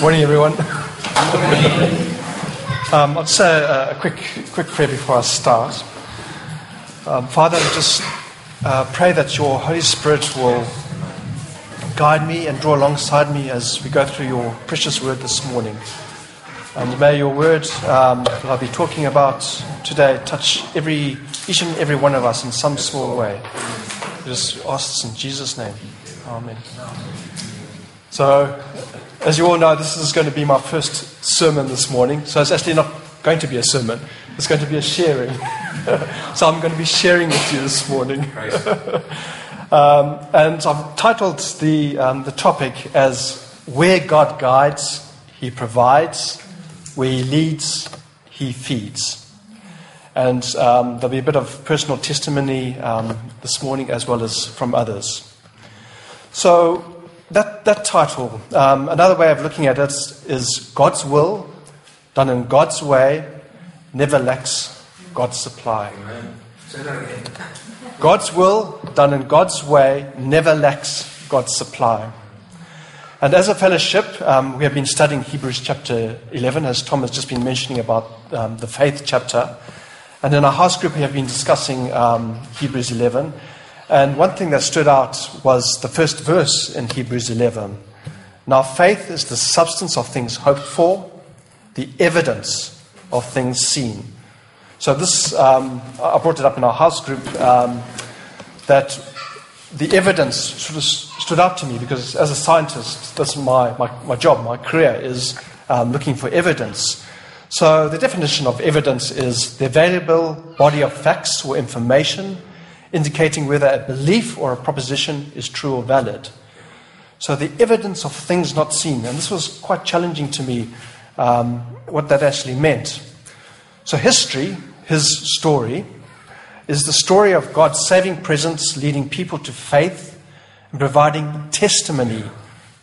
Morning, everyone. Um, I'll say a, a, quick, quick prayer before I start. Um, Father, I just uh, pray that your Holy Spirit will guide me and draw alongside me as we go through your precious word this morning. And may your word um, that I'll be talking about today touch every, each and every one of us in some small way. I just ask this in Jesus' name. Amen. So, as you all know, this is going to be my first sermon this morning. So it's actually not going to be a sermon, it's going to be a sharing. so I'm going to be sharing with you this morning. um, and I've titled the, um, the topic as Where God Guides, He Provides, Where He Leads, He Feeds. And um, there'll be a bit of personal testimony um, this morning as well as from others. So, that, that title, um, another way of looking at it is God's will, done in God's way, never lacks God's supply. God's will, done in God's way, never lacks God's supply. And as a fellowship, um, we have been studying Hebrews chapter 11, as Tom has just been mentioning about um, the faith chapter. And in our house group, we have been discussing um, Hebrews 11. And one thing that stood out was the first verse in Hebrews 11. Now, faith is the substance of things hoped for, the evidence of things seen. So, this, um, I brought it up in our house group um, that the evidence sort of stood out to me because, as a scientist, that's my, my, my job, my career is um, looking for evidence. So, the definition of evidence is the available body of facts or information indicating whether a belief or a proposition is true or valid. So, the evidence of things not seen, and this was quite challenging to me um, what that actually meant. So, history, his story, is the story of God's saving presence leading people to faith and providing testimony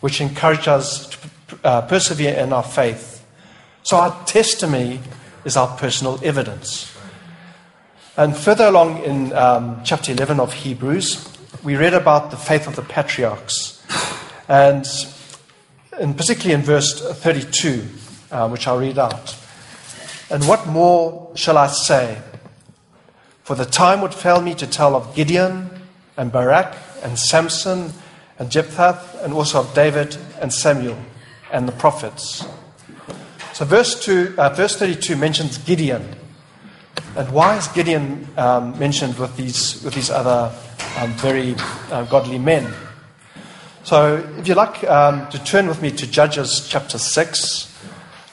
which encourages us to uh, persevere in our faith. So, our testimony is our personal evidence. And further along in um, chapter 11 of Hebrews, we read about the faith of the patriarchs. And, and particularly in verse 32, uh, which I'll read out. And what more shall I say? For the time would fail me to tell of Gideon and Barak and Samson and Jephthah and also of David and Samuel and the prophets. So verse, two, uh, verse 32 mentions Gideon. And why is Gideon um, mentioned with these, with these other um, very uh, godly men? So, if you like um, to turn with me to Judges chapter 6,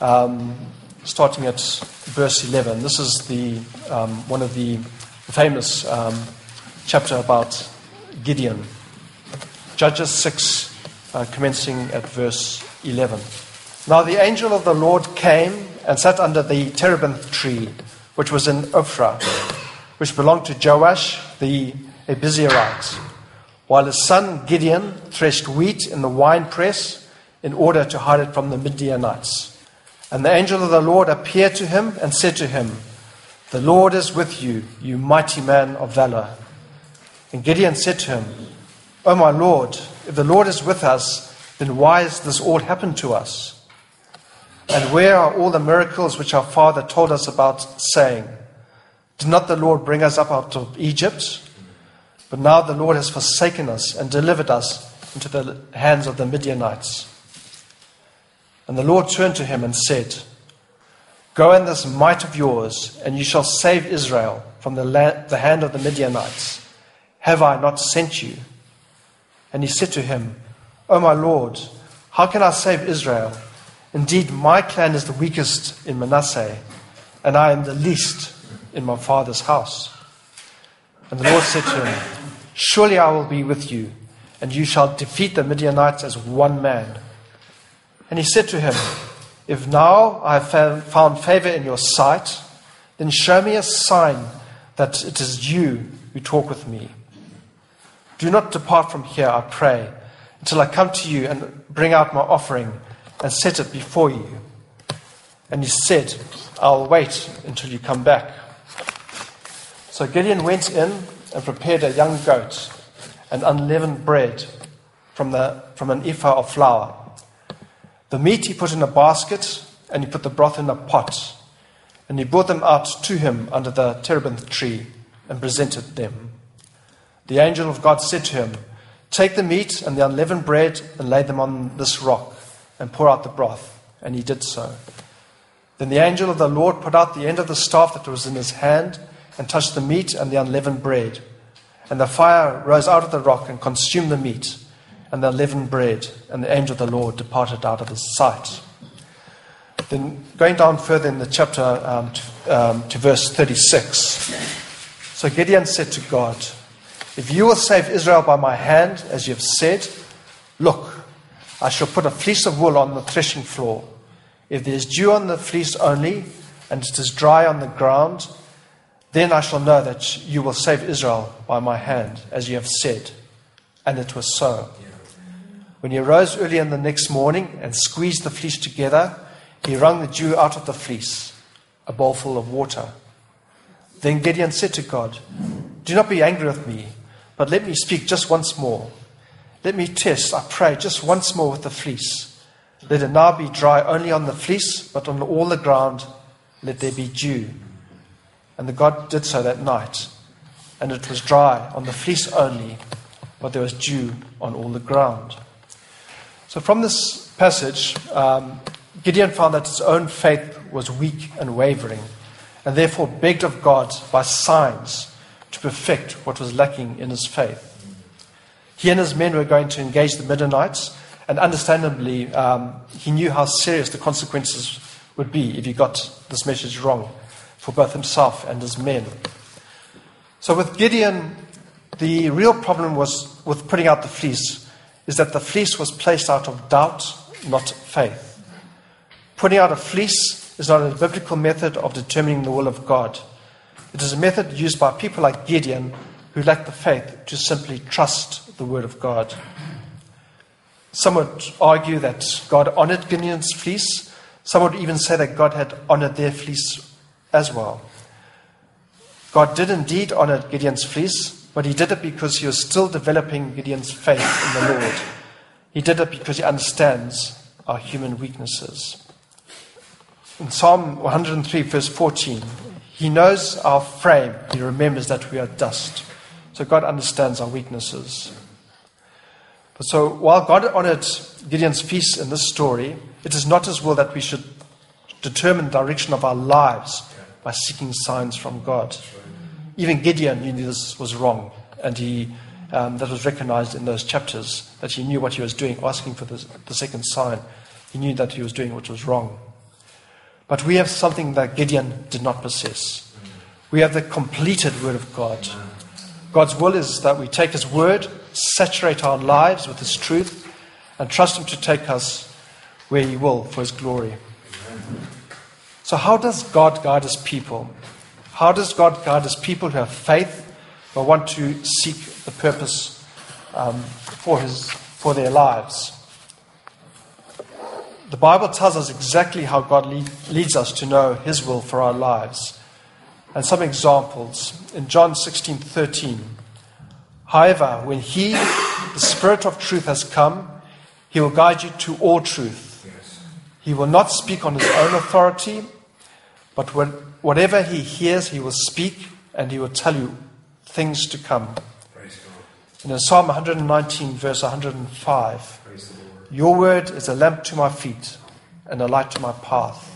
um, starting at verse 11. This is the, um, one of the famous um, chapter about Gideon. Judges 6, uh, commencing at verse 11. Now the angel of the Lord came and sat under the terebinth tree which was in Ophrah, which belonged to Joash the Abiezrite, while his son Gideon threshed wheat in the winepress in order to hide it from the Midianites. And the angel of the Lord appeared to him and said to him, The Lord is with you, you mighty man of valor. And Gideon said to him, O my Lord, if the Lord is with us, then why has this all happened to us? And where are all the miracles which our father told us about, saying, Did not the Lord bring us up out of Egypt? But now the Lord has forsaken us and delivered us into the hands of the Midianites. And the Lord turned to him and said, Go in this might of yours, and you shall save Israel from the, la- the hand of the Midianites. Have I not sent you? And he said to him, O my Lord, how can I save Israel? Indeed, my clan is the weakest in Manasseh, and I am the least in my father's house. And the Lord said to him, Surely I will be with you, and you shall defeat the Midianites as one man. And he said to him, If now I have found favor in your sight, then show me a sign that it is you who talk with me. Do not depart from here, I pray, until I come to you and bring out my offering and set it before you. And he said, I'll wait until you come back. So Gideon went in and prepared a young goat and unleavened bread from, the, from an ephah of flour. The meat he put in a basket, and he put the broth in a pot. And he brought them out to him under the terebinth tree and presented them. The angel of God said to him, Take the meat and the unleavened bread and lay them on this rock and pour out the broth. And he did so. Then the angel of the Lord put out the end of the staff that was in his hand and touched the meat and the unleavened bread. And the fire rose out of the rock and consumed the meat and the unleavened bread. And the angel of the Lord departed out of his sight. Then going down further in the chapter um, to, um, to verse 36. So Gideon said to God, If you will save Israel by my hand, as you have said, look, I shall put a fleece of wool on the threshing floor. If there is dew on the fleece only, and it is dry on the ground, then I shall know that you will save Israel by my hand, as you have said. And it was so. When he arose early in the next morning and squeezed the fleece together, he wrung the dew out of the fleece, a bowlful of water. Then Gideon said to God, Do not be angry with me, but let me speak just once more. Let me test, I pray, just once more with the fleece. Let it now be dry only on the fleece, but on all the ground let there be dew. And the God did so that night. And it was dry on the fleece only, but there was dew on all the ground. So from this passage, um, Gideon found that his own faith was weak and wavering, and therefore begged of God by signs to perfect what was lacking in his faith. He and his men were going to engage the Midianites, and understandably, um, he knew how serious the consequences would be if he got this message wrong for both himself and his men. So with Gideon, the real problem was with putting out the fleece, is that the fleece was placed out of doubt, not faith. Putting out a fleece is not a biblical method of determining the will of God. It is a method used by people like Gideon who lack the faith to simply trust the word of God. Some would argue that God honored Gideon's fleece. Some would even say that God had honored their fleece as well. God did indeed honor Gideon's fleece, but he did it because he was still developing Gideon's faith in the Lord. He did it because he understands our human weaknesses. In Psalm 103, verse 14, he knows our frame, he remembers that we are dust. So God understands our weaknesses. But so while God honored Gideon's feast in this story, it is not his will that we should determine the direction of our lives by seeking signs from God. Even Gideon knew this was wrong, and he, um, that was recognized in those chapters, that he knew what he was doing, asking for the, the second sign. He knew that he was doing what was wrong. But we have something that Gideon did not possess. We have the completed Word of God. God's will is that we take His Word, saturate our lives with His truth, and trust Him to take us where He will for His glory. So, how does God guide His people? How does God guide His people who have faith but want to seek the purpose um, for, his, for their lives? The Bible tells us exactly how God lead, leads us to know His will for our lives. And some examples. In John 16 13, however, when He, the Spirit of truth, has come, He will guide you to all truth. He will not speak on His own authority, but when, whatever He hears, He will speak and He will tell you things to come. And in Psalm 119, verse 105, Your word is a lamp to my feet and a light to my path.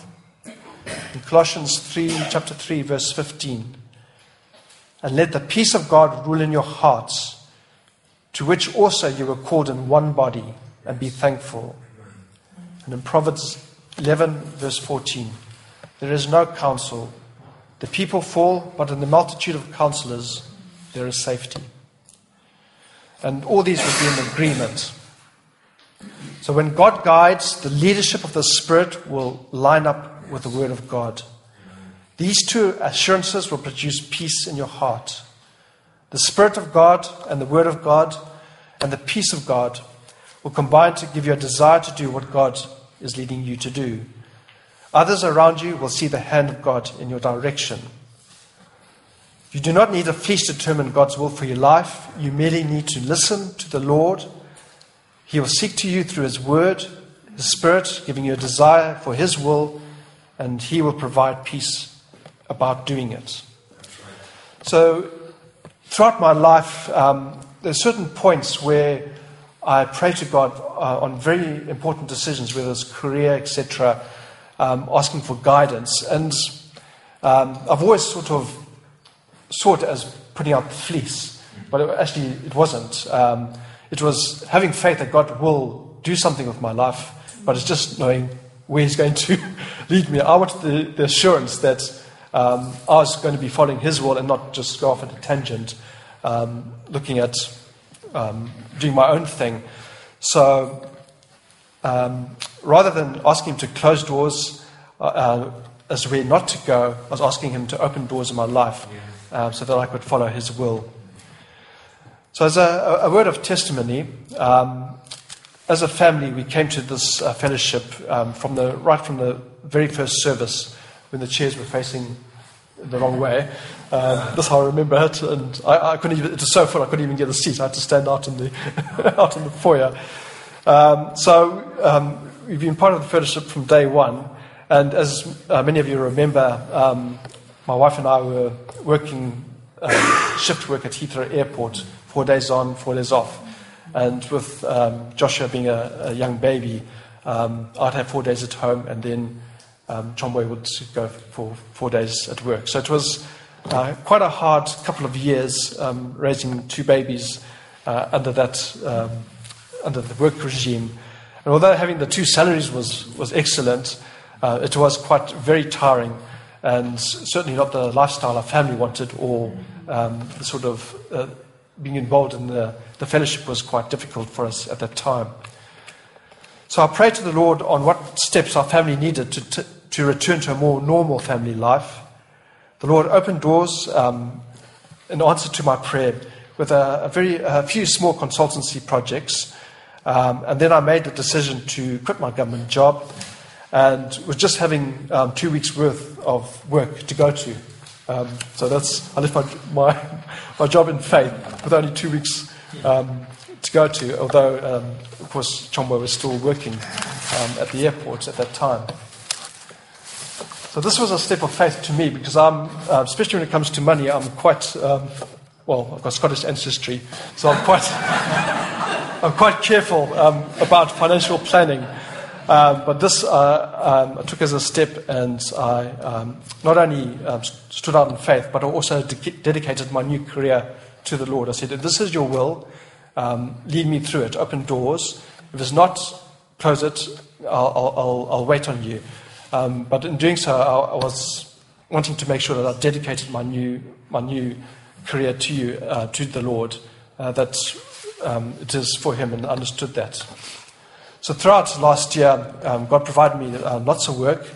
In Colossians 3, chapter 3, verse 15. And let the peace of God rule in your hearts, to which also you were called in one body, and be thankful. And in Proverbs 11, verse 14, there is no counsel. The people fall, but in the multitude of counselors there is safety. And all these would be in agreement. So when God guides, the leadership of the Spirit will line up with the Word of God. These two assurances will produce peace in your heart. The Spirit of God and the Word of God and the peace of God will combine to give you a desire to do what God is leading you to do. Others around you will see the hand of God in your direction. You do not need a fleece to determine God's will for your life. You merely need to listen to the Lord. He will seek to you through His Word, His Spirit, giving you a desire for His will, and He will provide peace about doing it. So, throughout my life, um, there are certain points where I pray to God uh, on very important decisions, whether it's career, etc., um, asking for guidance. And um, I've always sort of it as putting out the fleece, but it, actually it wasn't. Um, it was having faith that God will do something with my life, but it's just knowing where He's going to lead me. I wanted the, the assurance that um, I was going to be following His will and not just go off at a tangent, um, looking at um, doing my own thing. So um, rather than asking Him to close doors uh, uh, as to where not to go, I was asking Him to open doors in my life uh, so that I could follow His will. So, as a, a word of testimony, um, as a family, we came to this uh, fellowship um, from the, right from the very first service when the chairs were facing the wrong way. Um, that's how I remember it. And I, I, couldn't even, it was so full, I couldn't even get a seat. I had to stand out in the, out in the foyer. Um, so um, we've been part of the fellowship from day one. And as uh, many of you remember, um, my wife and I were working uh, shift work at Heathrow Airport, four days on, four days off. And with um, Joshua being a, a young baby, um, I'd have four days at home, and then um, Chomboy would go for four days at work. So it was uh, quite a hard couple of years um, raising two babies uh, under that um, under the work regime. And although having the two salaries was was excellent, uh, it was quite very tiring, and certainly not the lifestyle our family wanted, or um, the sort of uh, being involved in the, the fellowship was quite difficult for us at that time. So I prayed to the Lord on what steps our family needed to, to, to return to a more normal family life. The Lord opened doors um, in answer to my prayer with a, a very a few small consultancy projects. Um, and then I made the decision to quit my government job and was just having um, two weeks' worth of work to go to. Um, so that's, I left my, my, my, job in faith with only two weeks um, to go to, although, um, of course, Chombo was still working um, at the airport at that time. So this was a step of faith to me because I'm, uh, especially when it comes to money, I'm quite, well, I've got Scottish ancestry, so I'm quite, I'm quite careful about financial planning. Um, but this uh, um, I took as a step, and I um, not only um, stood out in faith, but I also de- dedicated my new career to the Lord. I said, If this is your will, um, lead me through it, open doors. If it's not, close it, I'll, I'll, I'll wait on you. Um, but in doing so, I, I, was wanting to make sure that I dedicated my new, my new career to you, uh, to the Lord, uh, that it is for Him, and understood that. So throughout last year, um, God provided me uh, lots of work,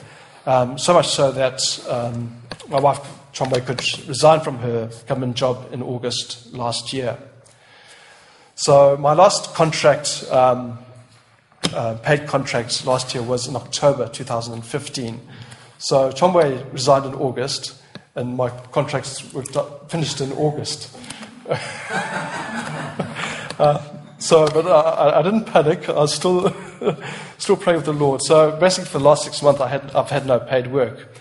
um, so much so that um, my wife Chombe could resign from her government job in August last year. So my last contract, um, uh, paid contract last year was in October 2015. So Chombe resigned in August, and my contracts were finished in August. uh, so, but I, I, didn't panic. I was still, still praying with the Lord. So basically, for the last six months, I had, I've had no paid work.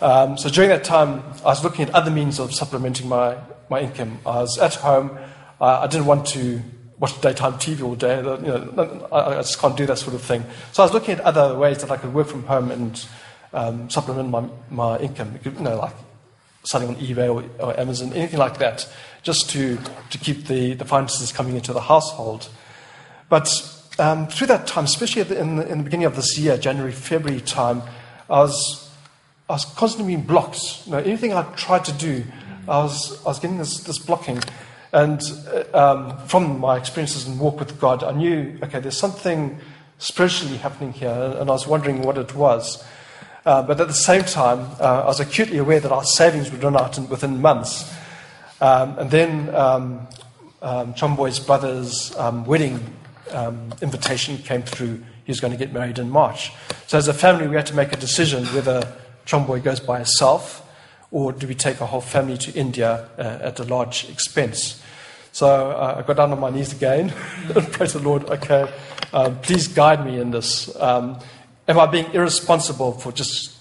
Um, so during that time, I was looking at other means of supplementing my, my income. I was at home. I, didn't want to watch daytime TV all day. You know, I, I, just can't do that sort of thing. So I was looking at other ways that I could work from home and um, supplement my, my income. You know, like selling on eBay or, or, Amazon, anything like that, just to, to keep the, the finances coming into the household. But um, through that time, especially in the, in the beginning of this year, January, February time, I was, I was constantly being blocked. You know, anything I tried to do, I was, I was getting this, this blocking. And uh, um, from my experiences and walk with God, I knew, okay, there's something spiritually happening here, and I was wondering what it was. Uh, but at the same time, uh, I was acutely aware that our savings would run out in, within months. Um, and then um, um, Chomboy's brother's um, wedding um, invitation came through. He was going to get married in March. So as a family, we had to make a decision whether Chomboy goes by himself or do we take a whole family to India uh, at a large expense. So uh, I got down on my knees again and prayed to the Lord, okay, um, please guide me in this. Am I being irresponsible for just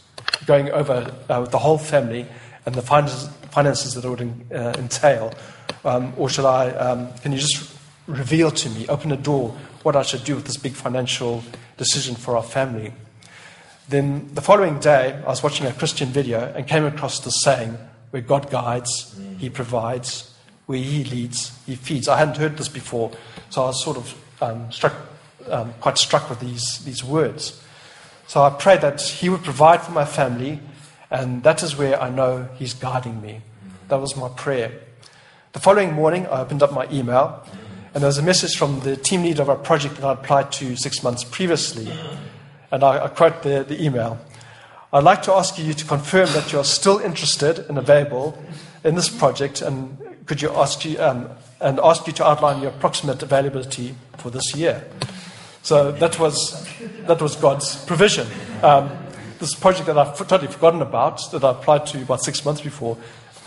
going over uh, the whole family and the finances, that it would uh, entail? Um, or should I, um, can you just reveal to me, open a door, what I should do with this big financial decision for our family? Then the following day, I was watching a Christian video and came across the saying where God guides, He provides, where He leads, He feeds. I hadn't heard this before, so I was sort of um, struck, um, quite struck with these, these words. So I prayed that He would provide for my family, and that is where I know He's guiding me. That was my prayer. The following morning, I opened up my email, and there was a message from the team leader of our project that I applied to six months previously. And I, I quote the, the email I'd like to ask you to confirm that you are still interested and available in this project, and could you ask you, um, and ask you to outline your approximate availability for this year. So that was, that was God's provision. Um, this project that I've totally forgotten about, that I applied to about six months before,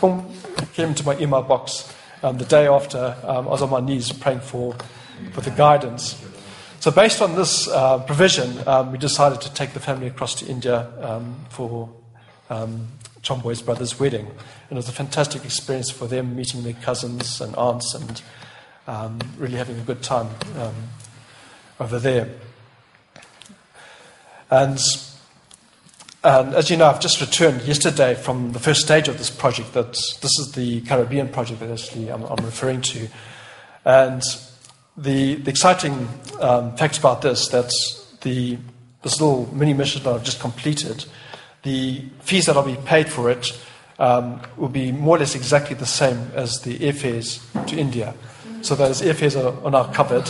boom, came into my email box um, the day after um, I was on my knees praying for, for the guidance. So, based on this uh, provision, um, we decided to take the family across to India um, for um, Chomboy's brother's wedding. And it was a fantastic experience for them, meeting their cousins and aunts and um, really having a good time um, over there. And, and as you know, I've just returned yesterday from the first stage of this project. That this is the Caribbean project that actually I'm, I'm referring to. And the, the exciting um, fact about this that the this little mini mission that I've just completed, the fees that I'll be paid for it um, will be more or less exactly the same as the airfares to India. So those airfares are, are now covered.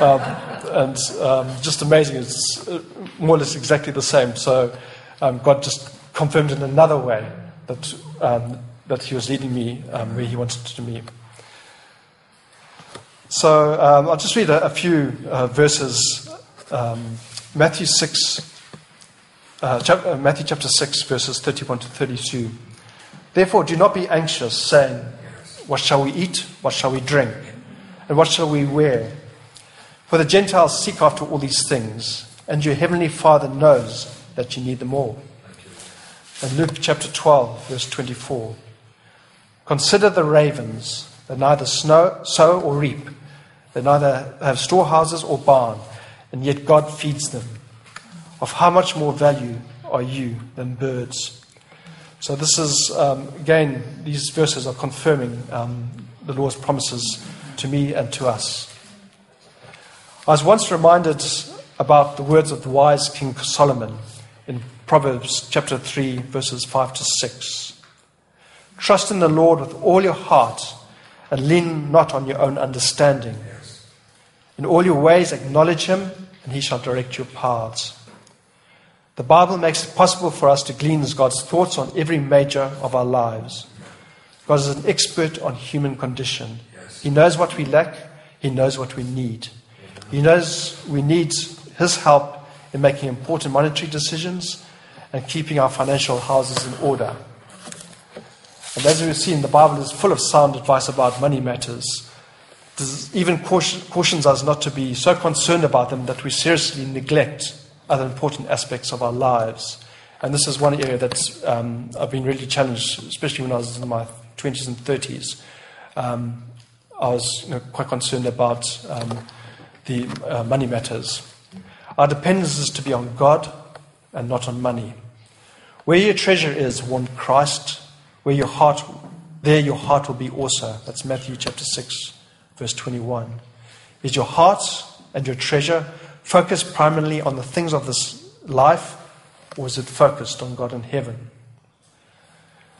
Um, and um, just amazing, it's uh, more or less exactly the same. So um, God just confirmed in another way that, um, that He was leading me um, where He wanted to me. So um, I'll just read a, a few uh, verses. Um, Matthew 6, uh, uh, Matthew chapter 6, verses 31 to 32. Therefore, do not be anxious, saying, What shall we eat? What shall we drink? And what shall we wear? For the Gentiles seek after all these things, and your heavenly Father knows that you need them all. And Luke chapter 12, verse 24. Consider the ravens they neither snow, sow or reap. They neither have storehouses or barn, and yet God feeds them. Of how much more value are you than birds? So, this is, um, again, these verses are confirming um, the Lord's promises to me and to us. I was once reminded about the words of the wise King Solomon in Proverbs chapter 3, verses 5 to 6. Trust in the Lord with all your heart and lean not on your own understanding. In all your ways, acknowledge him, and he shall direct your paths. The Bible makes it possible for us to glean God's thoughts on every major of our lives. God is an expert on human condition. He knows what we lack, He knows what we need. He knows we need His help in making important monetary decisions and keeping our financial houses in order. And as we've seen, the Bible is full of sound advice about money matters. It even cautions us not to be so concerned about them that we seriously neglect other important aspects of our lives. And this is one area that um, I've been really challenged, especially when I was in my 20s and 30s. Um, I was you know, quite concerned about um, the uh, money matters. Our dependence is to be on God and not on money. Where your treasure is, warned Christ, where your heart, there your heart will be also. That's Matthew chapter 6, verse 21. Is your heart and your treasure focused primarily on the things of this life, or is it focused on God in heaven?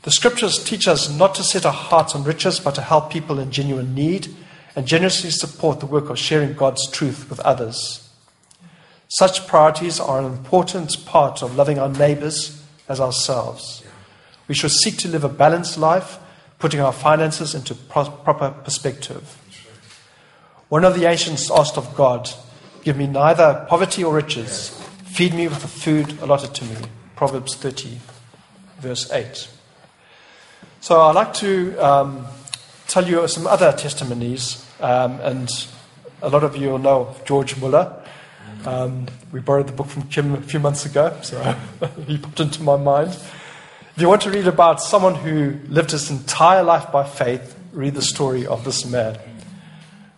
The scriptures teach us not to set our hearts on riches, but to help people in genuine need and generously support the work of sharing God's truth with others. Such priorities are an important part of loving our neighbors as ourselves. We should seek to live a balanced life, putting our finances into pro- proper perspective. One of the ancients asked of God, Give me neither poverty or riches, feed me with the food allotted to me. Proverbs 30, verse 8. So I'd like to um, tell you some other testimonies, um, and a lot of you will know George Muller. Um, we borrowed the book from Kim a few months ago, so he popped into my mind. If you want to read about someone who lived his entire life by faith, read the story of this man.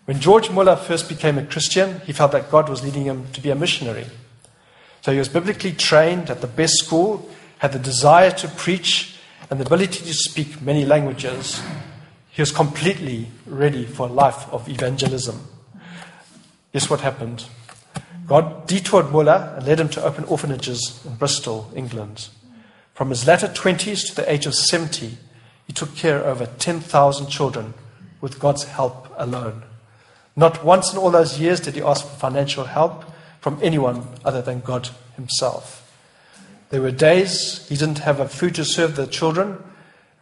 When George Muller first became a Christian, he felt that God was leading him to be a missionary. So he was biblically trained at the best school, had the desire to preach, and the ability to speak many languages. He was completely ready for a life of evangelism. Guess what happened? God detoured Muller and led him to open orphanages in Bristol, England. From his latter 20s to the age of 70, he took care of over 10,000 children with God's help alone. Not once in all those years did he ask for financial help from anyone other than God himself. There were days he didn't have food to serve the children,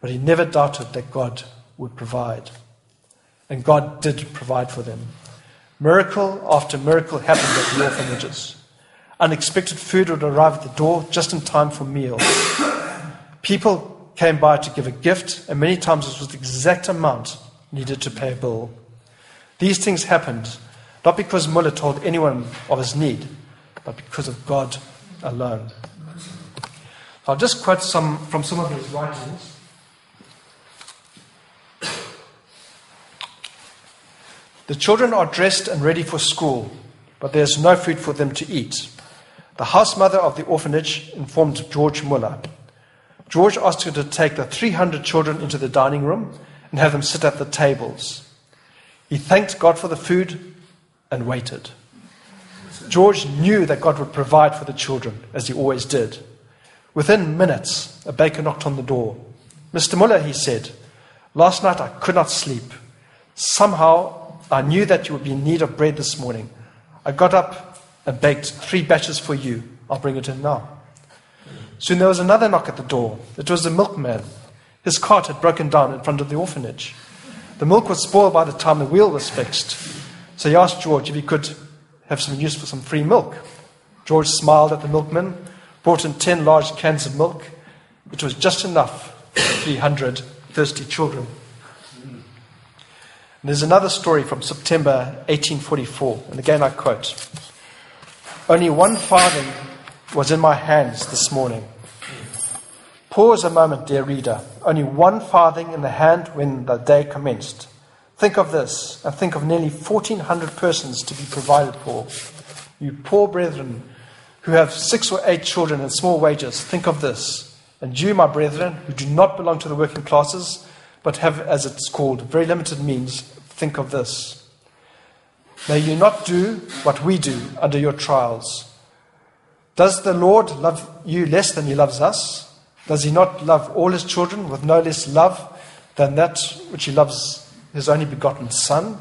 but he never doubted that God would provide. And God did provide for them. Miracle after miracle happened at the orphanages. Unexpected food would arrive at the door just in time for meals. People came by to give a gift, and many times it was the exact amount needed to pay a bill. These things happened not because Muller told anyone of his need, but because of God alone. I'll just quote some from some of his writings. The children are dressed and ready for school, but there's no food for them to eat. The house mother of the orphanage informed George Muller. George asked her to take the 300 children into the dining room and have them sit at the tables. He thanked God for the food and waited. George knew that God would provide for the children, as he always did. Within minutes, a baker knocked on the door. Mr. Muller, he said, last night I could not sleep. Somehow I knew that you would be in need of bread this morning. I got up and baked three batches for you. I'll bring it in now. Soon there was another knock at the door. It was the milkman. His cart had broken down in front of the orphanage. The milk was spoiled by the time the wheel was fixed. So he asked George if he could have some use for some free milk. George smiled at the milkman, brought in 10 large cans of milk, which was just enough for 300 thirsty children. And there's another story from September 1844, and again I quote Only one farthing was in my hands this morning. Pause a moment, dear reader. Only one farthing in the hand when the day commenced. Think of this, and think of nearly 1,400 persons to be provided for. You poor brethren who have six or eight children and small wages, think of this. And you, my brethren, who do not belong to the working classes, but have, as it's called, very limited means, think of this. May you not do what we do under your trials. Does the Lord love you less than he loves us? Does he not love all his children with no less love than that which he loves his only begotten Son,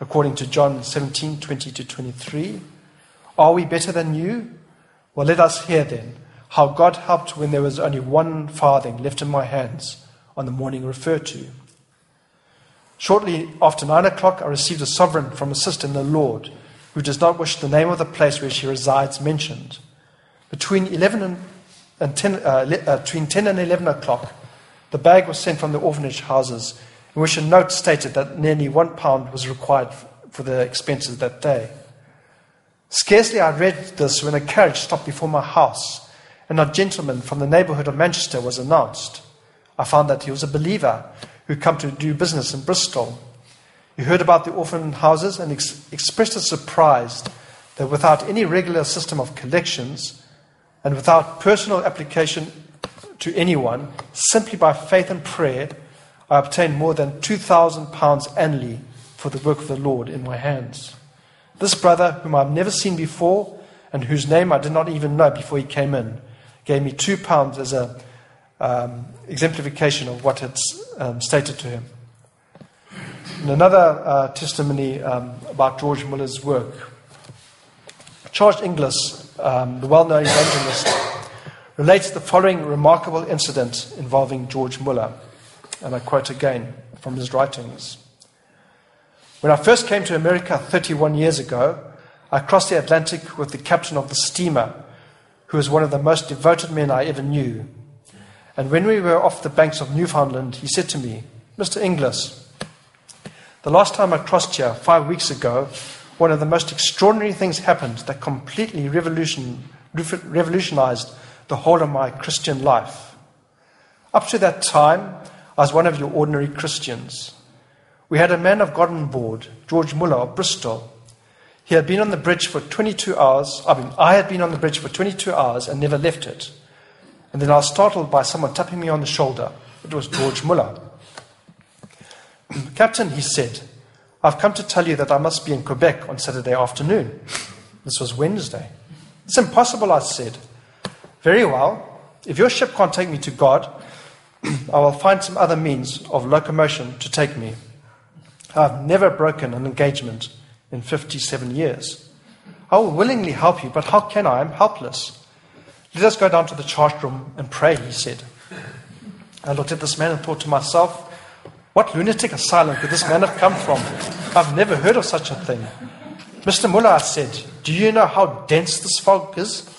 according to John 17 20 to 23. Are we better than you? Well, let us hear then how God helped when there was only one farthing left in my hands on the morning referred to. Shortly after nine o'clock, I received a sovereign from a sister in the Lord who does not wish the name of the place where she resides mentioned. Between 11 and, and 10, uh, uh, between 10 and 11 o'clock, the bag was sent from the orphanage houses in which a note stated that nearly one pound was required for the expenses that day. Scarcely I read this when a carriage stopped before my house, and a gentleman from the neighbourhood of Manchester was announced. I found that he was a believer who come to do business in Bristol. He heard about the orphan houses and ex- expressed his surprise that without any regular system of collections and without personal application to anyone, simply by faith and prayer, I obtained more than £2,000 annually for the work of the Lord in my hands. This brother, whom I've never seen before and whose name I did not even know before he came in, gave me two pounds as an um, exemplification of what it's um, stated to him. And another uh, testimony um, about George Muller's work. Charles Inglis, um, the well known evangelist, relates the following remarkable incident involving George Muller. And I quote again from his writings. When I first came to America 31 years ago, I crossed the Atlantic with the captain of the steamer, who was one of the most devoted men I ever knew. And when we were off the banks of Newfoundland, he said to me, Mr. Inglis, the last time I crossed here, five weeks ago, one of the most extraordinary things happened that completely revolution, revolutionized the whole of my Christian life. Up to that time, I was one of your ordinary Christians. We had a man of God on board, George Muller of Bristol. He had been on the bridge for 22 hours. I mean, I had been on the bridge for 22 hours and never left it. And then I was startled by someone tapping me on the shoulder. It was George Muller. Captain, he said, I've come to tell you that I must be in Quebec on Saturday afternoon. This was Wednesday. It's impossible, I said. Very well. If your ship can't take me to God, I will find some other means of locomotion to take me. I've never broken an engagement in 57 years. I will willingly help you, but how can I? I'm helpless. Let us go down to the chart room and pray, he said. I looked at this man and thought to myself, what lunatic asylum could this man have come from? I've never heard of such a thing. Mr. Muller, I said, do you know how dense this fog is?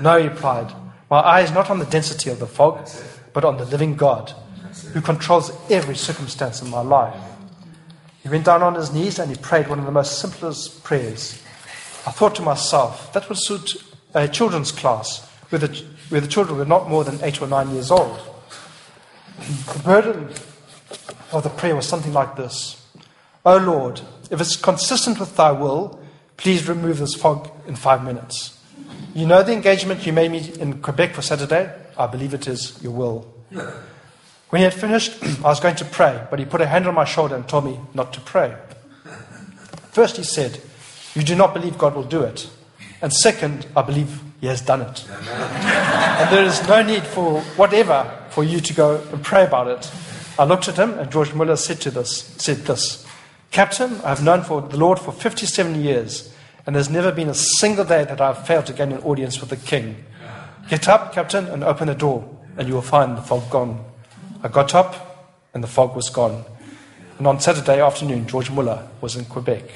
No, he replied. My eye is not on the density of the fog, but on the living God, who controls every circumstance in my life. He went down on his knees and he prayed one of the most simplest prayers. I thought to myself, that would suit a children's class where the, where the children were not more than eight or nine years old. The burden of the prayer was something like this O Lord, if it's consistent with thy will, please remove this fog in five minutes. You know the engagement you made me in Quebec for Saturday? I believe it is your will. When he had finished, I was going to pray, but he put a hand on my shoulder and told me not to pray. First, he said, You do not believe God will do it. And second, I believe he has done it. and there is no need for whatever for you to go and pray about it. I looked at him, and George Muller said to this, said this, Captain, I have known for the Lord for 57 years, and there's never been a single day that I've failed to gain an audience with the king. Get up, Captain, and open the door, and you will find the fog gone. I got up, and the fog was gone. And on Saturday afternoon, George Muller was in Quebec.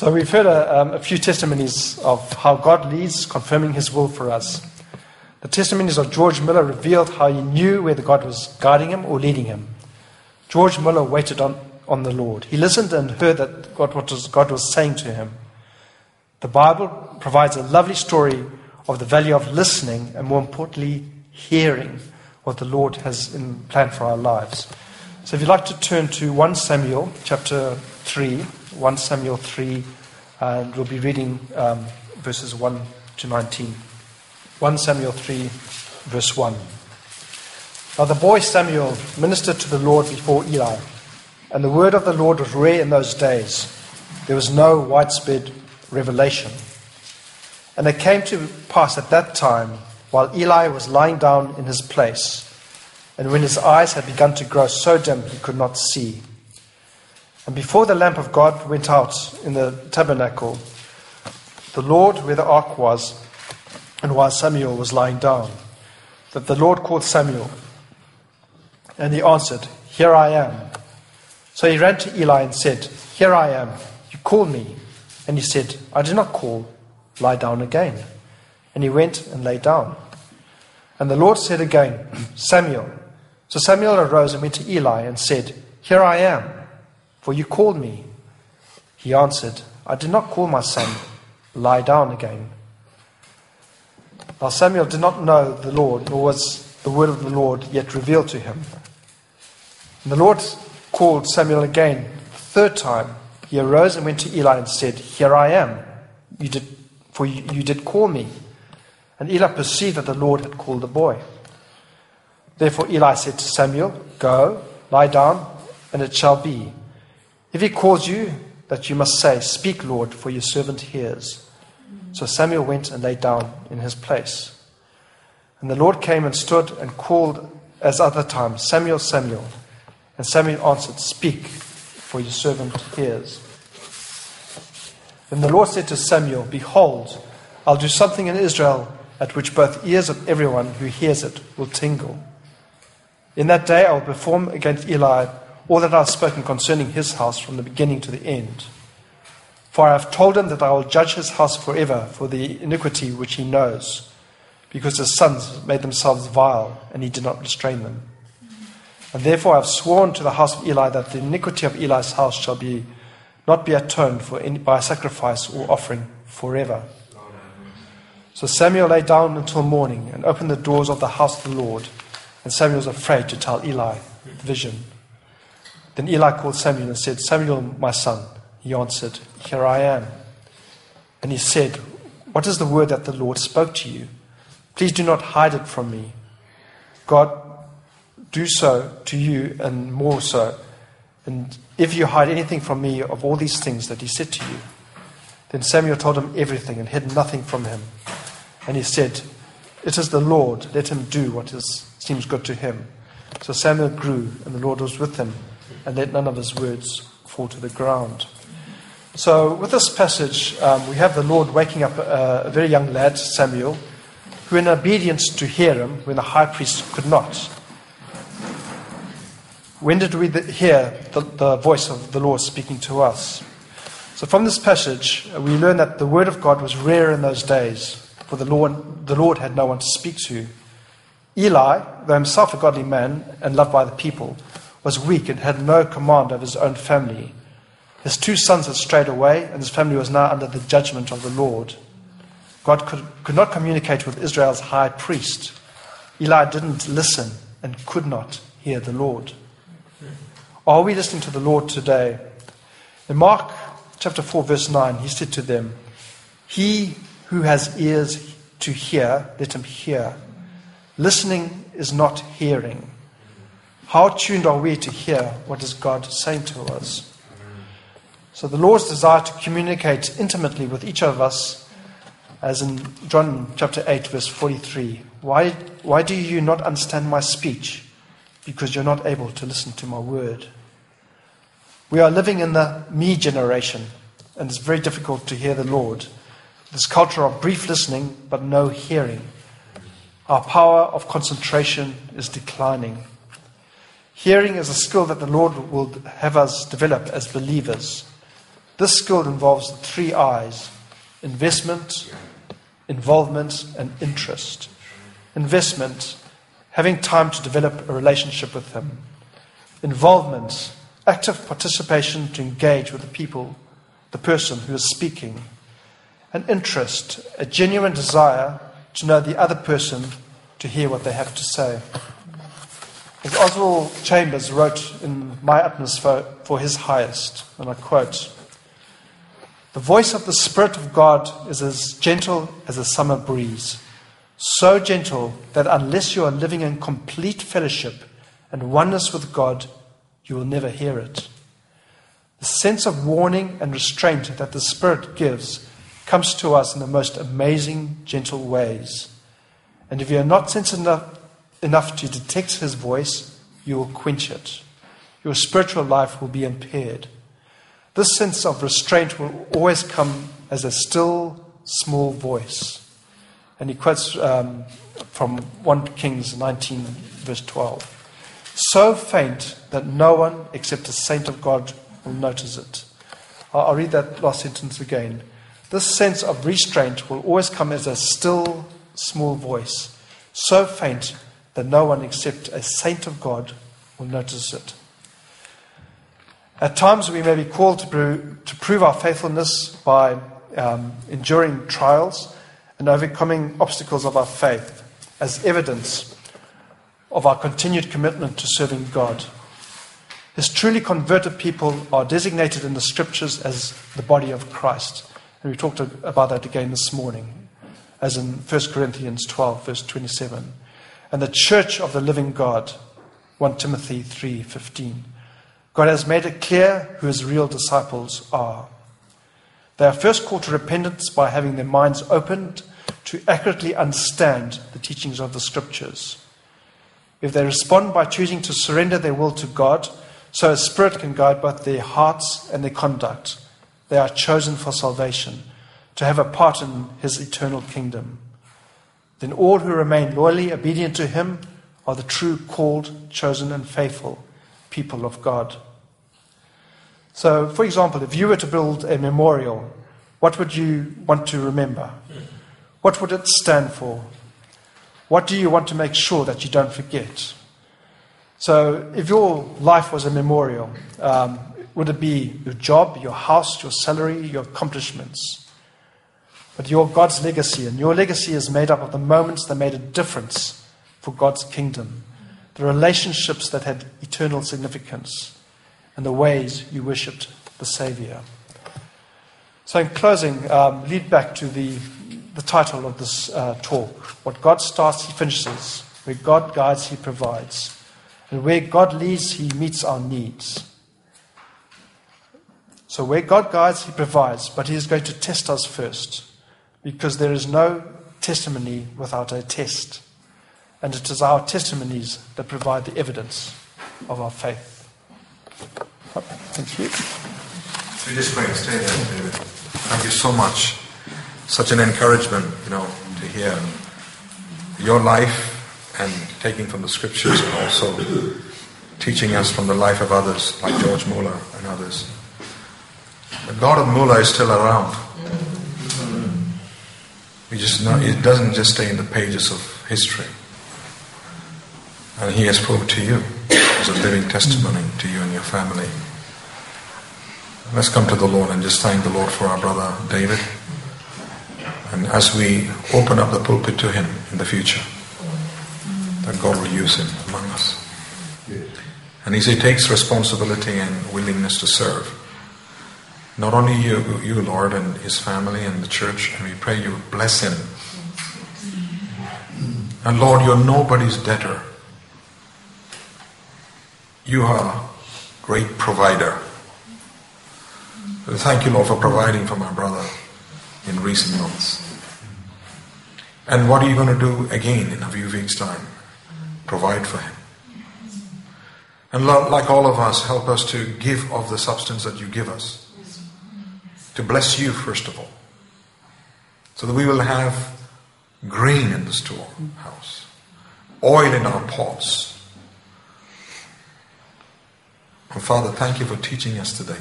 So we've heard a, um, a few testimonies of how God leads, confirming his will for us. The testimonies of George Muller revealed how he knew whether God was guiding him or leading him. George Muller waited on, on the Lord. He listened and heard that God, what was, God was saying to him. The Bible provides a lovely story of the value of listening and, more importantly, hearing what the Lord has in plan for our lives. So, if you'd like to turn to 1 Samuel chapter 3, 1 Samuel 3, and we'll be reading um, verses 1 to 19. 1 Samuel 3, verse 1. Now the boy Samuel ministered to the Lord before Eli, and the word of the Lord was rare in those days. There was no widespread revelation. And it came to pass at that time, while Eli was lying down in his place, and when his eyes had begun to grow so dim he could not see. And before the lamp of God went out in the tabernacle, the Lord, where the ark was, and while Samuel was lying down, that the Lord called Samuel. And he answered, Here I am. So he ran to Eli and said, Here I am. You called me. And he said, I did not call. Lie down again. And he went and lay down. And the Lord said again, Samuel. So Samuel arose and went to Eli and said, Here I am, for you called me. He answered, I did not call my son. Lie down again. Now Samuel did not know the Lord, nor was the word of the Lord yet revealed to him. And the Lord called Samuel again, the third time. He arose and went to Eli and said, Here I am. You did, for you, you did call me. And Eli perceived that the Lord had called the boy. Therefore Eli said to Samuel, Go, lie down, and it shall be. If he calls you, that you must say, Speak, Lord, for your servant hears. So Samuel went and lay down in his place. And the Lord came and stood and called as other times, Samuel, Samuel. And Samuel answered, Speak, for your servant hears. Then the Lord said to Samuel, Behold, I'll do something in Israel at which both ears of everyone who hears it will tingle. In that day I will perform against Eli all that I have spoken concerning his house from the beginning to the end. For I have told him that I will judge his house forever for the iniquity which he knows, because his sons made themselves vile, and he did not restrain them. And therefore I have sworn to the house of Eli that the iniquity of Eli's house shall be not be atoned for any, by sacrifice or offering forever. So Samuel lay down until morning and opened the doors of the house of the Lord. And Samuel was afraid to tell Eli the vision. Then Eli called Samuel and said, Samuel, my son. He answered, Here I am. And he said, What is the word that the Lord spoke to you? Please do not hide it from me. God, do so to you and more so. And if you hide anything from me of all these things that he said to you, then Samuel told him everything and hid nothing from him. And he said, It is the Lord, let him do what is, seems good to him. So Samuel grew, and the Lord was with him, and let none of his words fall to the ground. So, with this passage, um, we have the Lord waking up a, a very young lad, Samuel, who, in obedience to hear him when the high priest could not, when did we hear the, the, voice of the Lord speaking to us? So, from this passage, we learn that the word of God was rare in those days, for the Lord, the Lord had no one to speak to. Eli, though himself a godly man and loved by the people, was weak and had no command of his own family. His two sons had strayed away, and his family was now under the judgment of the Lord. God could, could not communicate with Israel's high priest. Eli didn't listen and could not hear the Lord. Are we listening to the Lord today? In Mark chapter 4, verse 9, he said to them, He who has ears to hear, let him hear. Listening is not hearing. How tuned are we to hear what is God saying to us? So the Lord's desire to communicate intimately with each of us, as in John chapter 8, verse 43. Why, why do you not understand my speech? Because you're not able to listen to my word. We are living in the me generation, and it's very difficult to hear the Lord. This culture of brief listening but no hearing. Our power of concentration is declining. Hearing is a skill that the Lord will have us develop as believers. This skill involves the three I's investment, involvement, and interest. Investment, having time to develop a relationship with Him. Involvement, active participation to engage with the people, the person who is speaking. And interest, a genuine desire to know the other person, to hear what they have to say. As Oswald Chambers wrote in My Utmost for His Highest, and I quote The voice of the Spirit of God is as gentle as a summer breeze, so gentle that unless you are living in complete fellowship and oneness with God, you will never hear it. The sense of warning and restraint that the Spirit gives comes to us in the most amazing, gentle ways. And if you are not sensitive enough, enough to detect His voice, you will quench it. Your spiritual life will be impaired. This sense of restraint will always come as a still, small voice. And he quotes um, from 1 Kings 19, verse 12. So faint that no one except a saint of God will notice it. I'll read that last sentence again. This sense of restraint will always come as a still, small voice, so faint that no one except a saint of God will notice it. At times, we may be called to, prove, to prove our faithfulness by um, enduring trials and overcoming obstacles of our faith as evidence of our continued commitment to serving God. His truly converted people are designated in the scriptures as the body of Christ. And we talked about that again this morning, as in 1 Corinthians 12, verse 27. And the church of the living God, 1 Timothy 3:15. God has made it clear who his real disciples are. They are first called to repentance by having their minds opened to accurately understand the teachings of the scriptures. If they respond by choosing to surrender their will to God, so His Spirit can guide both their hearts and their conduct, they are chosen for salvation, to have a part in His eternal kingdom. Then all who remain loyally obedient to Him are the true, called, chosen, and faithful people of God. So, for example, if you were to build a memorial, what would you want to remember? What would it stand for? What do you want to make sure that you don't forget? So, if your life was a memorial, um, Would it be your job, your house, your salary, your accomplishments? But your God's legacy, and your legacy is made up of the moments that made a difference for God's kingdom, the relationships that had eternal significance, and the ways you worshipped the Savior. So, in closing, um, lead back to the, the title of this uh, talk What God starts, He finishes. Where God guides, He provides. And where God leads, He meets our needs. So, where God guides, He provides, but He is going to test us first because there is no testimony without a test. And it is our testimonies that provide the evidence of our faith. Thank you. We just pray, stay there, David. Thank you so much. Such an encouragement, you know, to hear your life and taking from the scriptures and also teaching us from the life of others, like George Muller and others. The God of Muller is still around. We just know it doesn't just stay in the pages of history. And he has proved to you as a living testimony to you and your family. Let's come to the Lord and just thank the Lord for our brother David. And as we open up the pulpit to him in the future, that God will use him among us. And as he takes responsibility and willingness to serve, not only you, you, Lord, and his family and the church, and we pray you bless him. And Lord, you're nobody's debtor. You are a great provider. Thank you, Lord, for providing for my brother in recent months. And what are you going to do again in a few weeks' time? Provide for him. And Lord, like all of us, help us to give of the substance that you give us to bless you, first of all, so that we will have grain in the storehouse, oil in our pots. And Father, thank you for teaching us today.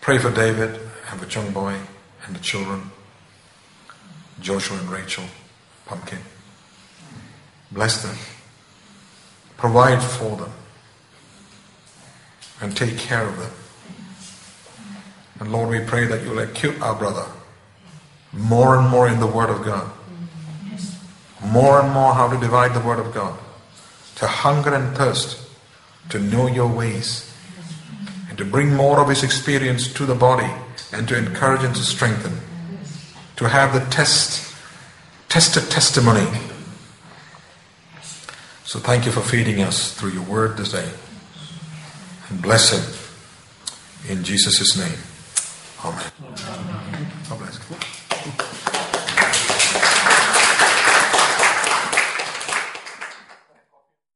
Pray for David and for Chung Boy and the children, Joshua and Rachel, Pumpkin. Bless them. Provide for them. And take care of them. And Lord, we pray that you'll equip our brother more and more in the Word of God. More and more how to divide the Word of God. To hunger and thirst to know your ways. And to bring more of his experience to the body and to encourage and to strengthen. To have the test, tested testimony. So thank you for feeding us through your word this day. And bless him in Jesus' name. Amém.